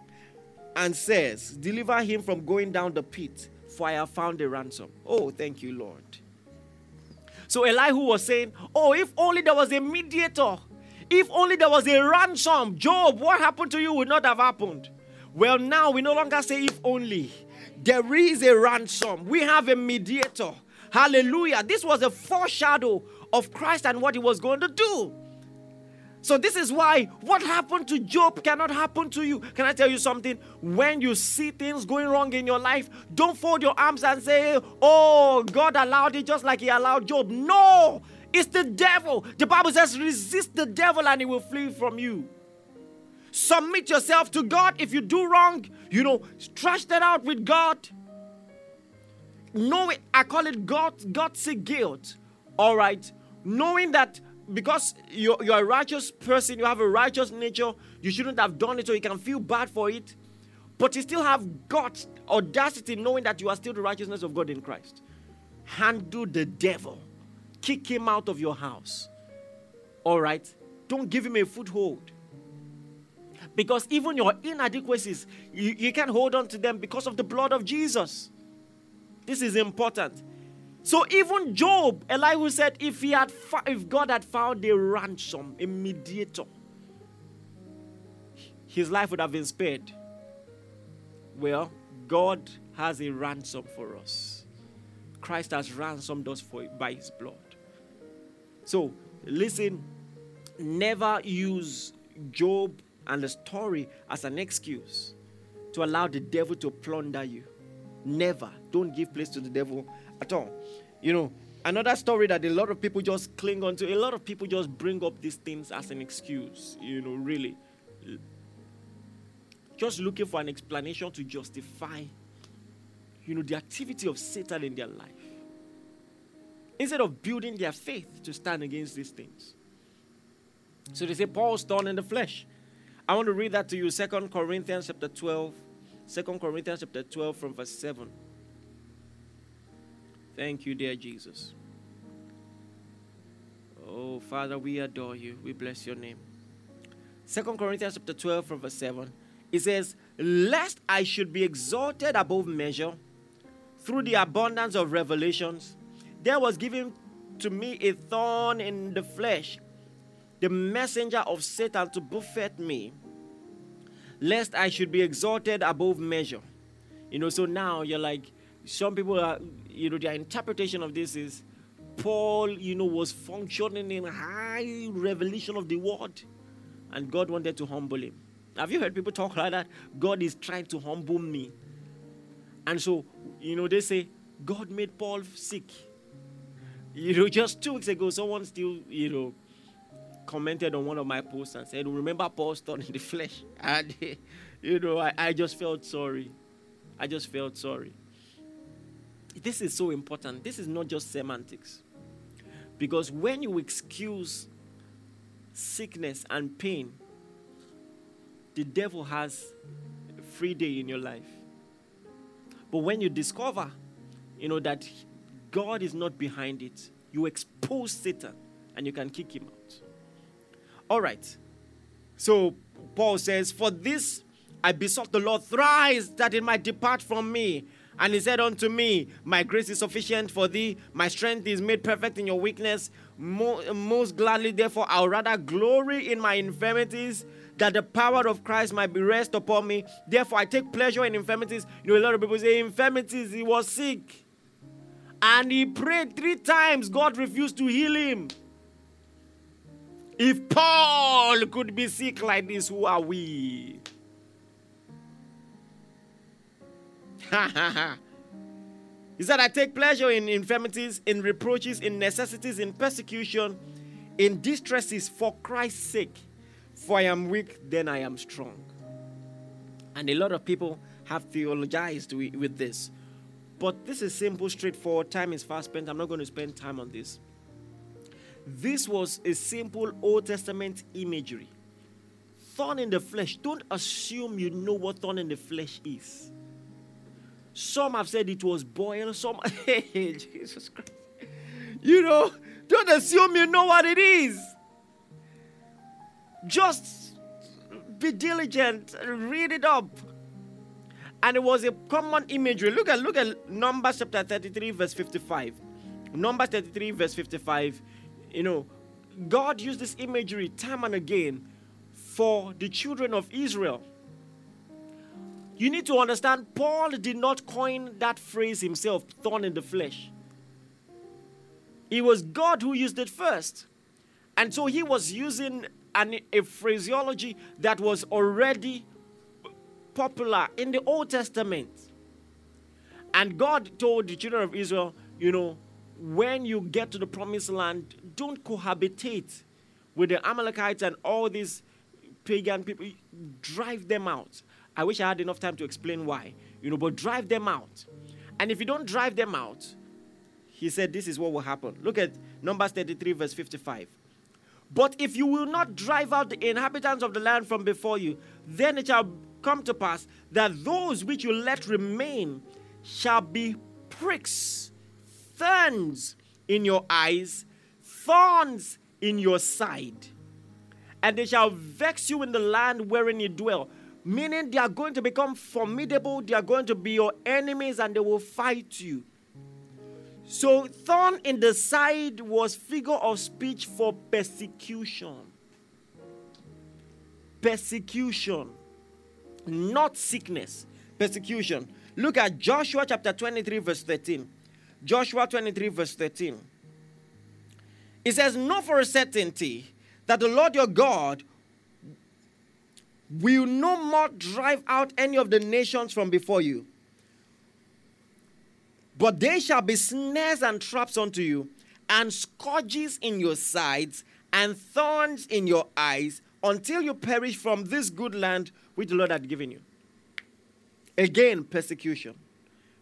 and says, Deliver him from going down the pit, for I have found a ransom. Oh, thank you, Lord. So Elihu was saying, Oh, if only there was a mediator, if only there was a ransom, Job, what happened to you would not have happened. Well, now we no longer say if only. There is a ransom. We have a mediator. Hallelujah. This was a foreshadow of Christ and what he was going to do. So, this is why what happened to Job cannot happen to you. Can I tell you something? When you see things going wrong in your life, don't fold your arms and say, Oh, God allowed it just like He allowed Job. No, it's the devil. The Bible says, Resist the devil and he will flee from you. Submit yourself to God. If you do wrong, you know, trash that out with God. Know it, I call it God, God's guilt. All right. Knowing that because you're, you're a righteous person, you have a righteous nature, you shouldn't have done it, so you can feel bad for it. But you still have God's audacity knowing that you are still the righteousness of God in Christ. Handle the devil, kick him out of your house. All right? Don't give him a foothold. Because even your inadequacies, you, you can hold on to them because of the blood of Jesus. This is important. So even Job, Elihu said, if he had, if God had found a ransom, a mediator, his life would have been spared. Well, God has a ransom for us. Christ has ransomed us for, by his blood. So, listen, never use Job and the story as an excuse to allow the devil to plunder you. Never. Don't give place to the devil at all. You know, another story that a lot of people just cling on to, a lot of people just bring up these things as an excuse, you know, really. Just looking for an explanation to justify, you know, the activity of Satan in their life. Instead of building their faith to stand against these things. So they say Paul's thorn in the flesh. I want to read that to you, Second Corinthians chapter 12. 2 Corinthians chapter 12 from verse 7. Thank you, dear Jesus. Oh, Father, we adore you. We bless your name. Second Corinthians chapter 12 from verse 7. It says, Lest I should be exalted above measure through the abundance of revelations, there was given to me a thorn in the flesh, the messenger of Satan to buffet me, lest I should be exalted above measure. You know, so now you're like, some people are, you know, their interpretation of this is Paul, you know, was functioning in high revelation of the word, and God wanted to humble him. Have you heard people talk like that? God is trying to humble me. And so, you know, they say, God made Paul sick. You know, just two weeks ago, someone still, you know, commented on one of my posts and said, Remember Paul's thorn in the flesh? And, you know, I, I just felt sorry. I just felt sorry. This is so important. This is not just semantics. Because when you excuse sickness and pain, the devil has a free day in your life. But when you discover, you know, that God is not behind it, you expose Satan and you can kick him out. All right. So Paul says, For this I besought the Lord thrice that it might depart from me. And he said unto me, My grace is sufficient for thee, my strength is made perfect in your weakness. Most gladly, therefore, I'll rather glory in my infirmities, that the power of Christ might be rest upon me. Therefore, I take pleasure in infirmities. You know, a lot of people say, Infirmities, he was sick. And he prayed three times, God refused to heal him. If Paul could be sick like this, who are we? he said, I take pleasure in infirmities, in reproaches, in necessities, in persecution, in distresses for Christ's sake. For I am weak, then I am strong. And a lot of people have theologized with this. But this is simple, straightforward. Time is fast spent. I'm not going to spend time on this. This was a simple Old Testament imagery. Thorn in the flesh. Don't assume you know what thorn in the flesh is. Some have said it was boil. Some, hey, Jesus Christ. You know, don't assume you know what it is. Just be diligent, read it up. And it was a common imagery. Look at look at Numbers chapter 33, verse 55. Numbers 33, verse 55. You know, God used this imagery time and again for the children of Israel. You need to understand, Paul did not coin that phrase himself, thorn in the flesh. It was God who used it first. And so he was using an, a phraseology that was already popular in the Old Testament. And God told the children of Israel, you know, when you get to the promised land, don't cohabitate with the Amalekites and all these pagan people. Drive them out. I wish I had enough time to explain why, you know, but drive them out. And if you don't drive them out, he said, This is what will happen. Look at Numbers 33, verse 55. But if you will not drive out the inhabitants of the land from before you, then it shall come to pass that those which you let remain shall be pricks, thorns in your eyes, thorns in your side. And they shall vex you in the land wherein you dwell. Meaning they are going to become formidable, they are going to be your enemies, and they will fight you. So, thorn in the side was figure of speech for persecution. Persecution, not sickness. Persecution. Look at Joshua chapter 23, verse 13. Joshua 23, verse 13. It says, Know for a certainty that the Lord your God will no more drive out any of the nations from before you but they shall be snares and traps unto you, and scourges in your sides, and thorns in your eyes, until you perish from this good land which the Lord had given you. Again, persecution,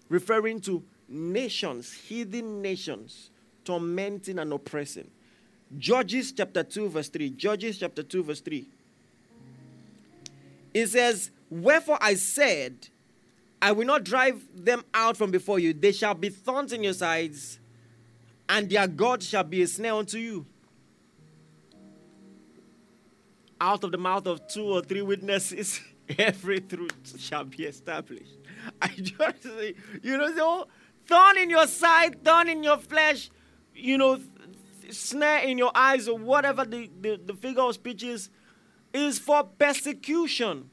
referring to nations, heathen nations, tormenting and oppressing. Judges chapter 2, verse 3. Judges chapter 2, verse 3. It says, Wherefore I said, I will not drive them out from before you. They shall be thorns in your sides, and their God shall be a snare unto you. Out of the mouth of two or three witnesses, every truth shall be established. I just say, you know, so thorn in your side, thorn in your flesh, you know, snare in your eyes, or whatever the, the, the figure of speech is, is for persecution.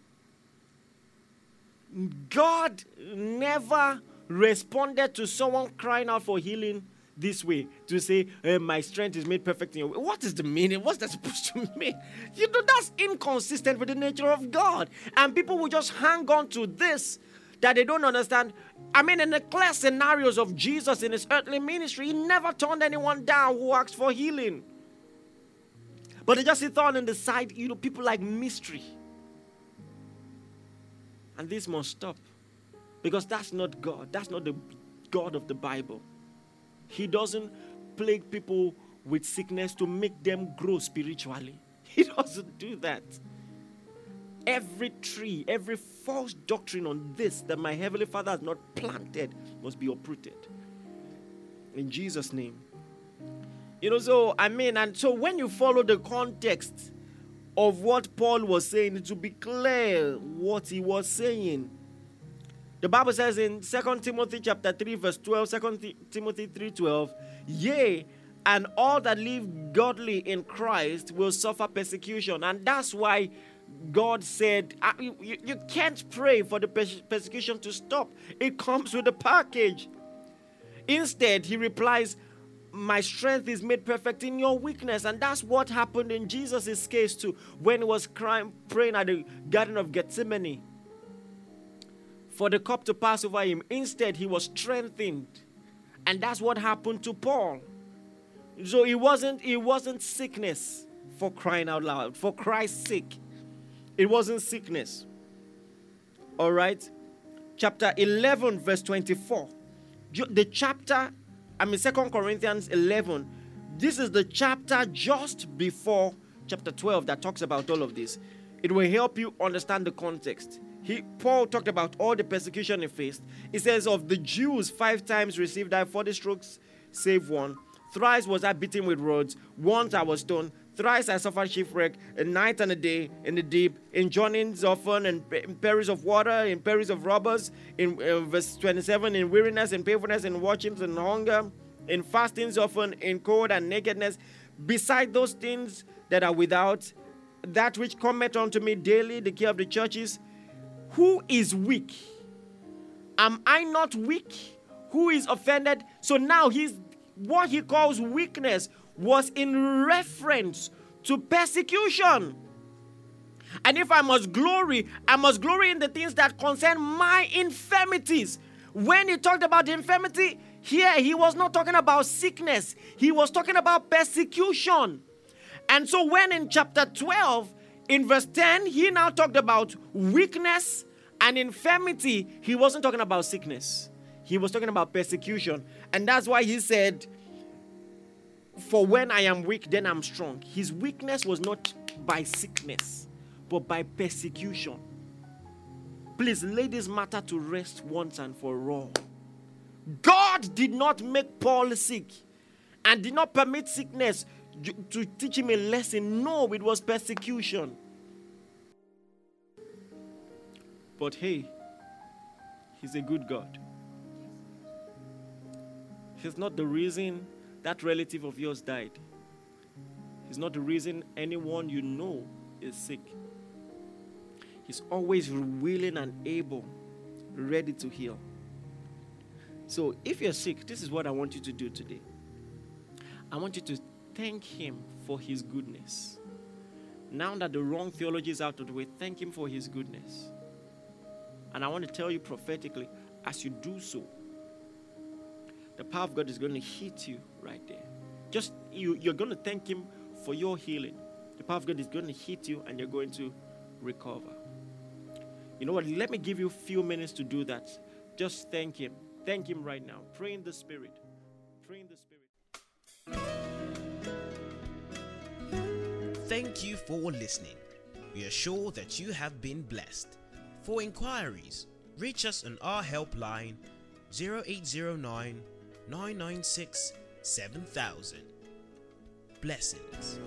God never responded to someone crying out for healing this way to say, hey, My strength is made perfect in your way. What is the meaning? What's that supposed to mean? You know, that's inconsistent with the nature of God. And people will just hang on to this that they don't understand. I mean, in the clear scenarios of Jesus in his earthly ministry, he never turned anyone down who asked for healing. But they just sit on in the side, you know, people like mystery. And this must stop. Because that's not God. That's not the God of the Bible. He doesn't plague people with sickness to make them grow spiritually. He doesn't do that. Every tree, every false doctrine on this that my Heavenly Father has not planted must be uprooted. In Jesus' name. You know, so I mean, and so when you follow the context, of what Paul was saying to be clear what he was saying. The Bible says in 2 Timothy chapter 3 verse 12, 2 Timothy 3:12, "Yea, and all that live godly in Christ will suffer persecution." And that's why God said, ah, you, you can't pray for the persecution to stop. It comes with a package. Instead, he replies, my strength is made perfect in your weakness. And that's what happened in Jesus' case too, when he was crying, praying at the Garden of Gethsemane for the cup to pass over him. Instead, he was strengthened. And that's what happened to Paul. So it wasn't it wasn't sickness for crying out loud, for Christ's sake. It wasn't sickness. All right. Chapter 11 verse 24. The chapter I mean Second Corinthians 11 this is the chapter just before chapter 12 that talks about all of this. It will help you understand the context. He, Paul talked about all the persecution he faced. He says, Of the Jews, five times received I 40 strokes, save one. Thrice was I beaten with rods. Once I was stoned. Thrice I suffered shipwreck, a night and a day in the deep, in journeyings often, in perils of water, in perils of robbers, in uh, verse 27, in weariness and painfulness, in watchings and hunger, in fastings often, in cold and nakedness. Beside those things that are without, that which cometh unto me daily, the care of the churches, who is weak? Am I not weak? Who is offended? So now he's what he calls weakness was in reference to persecution. And if I must glory, I must glory in the things that concern my infirmities. When he talked about infirmity, here he was not talking about sickness, he was talking about persecution. And so, when in chapter 12, in verse 10, he now talked about weakness and infirmity. He wasn't talking about sickness, he was talking about persecution. And that's why he said, For when I am weak, then I'm strong. His weakness was not by sickness, but by persecution. Please lay this matter to rest once and for all. God did not make Paul sick and did not permit sickness to teach him a lesson. No, it was persecution. But hey, He's a good God. He's not the reason that relative of yours died. He's not the reason anyone you know is sick. He's always willing and able, ready to heal. So if you're sick, this is what I want you to do today. I want you to thank Him for His goodness. Now that the wrong theology is out of the way, thank Him for His goodness. And I want to tell you prophetically, as you do so, the power of God is going to hit you right there. Just you, you're going to thank Him for your healing. The power of God is going to hit you and you're going to recover. You know what? Let me give you a few minutes to do that. Just thank Him. Thank Him right now. Pray in the Spirit. Pray in the Spirit.
Thank you for listening. We are sure that you have been blessed. For inquiries, reach us on our helpline 0809 996 7000. Blessings.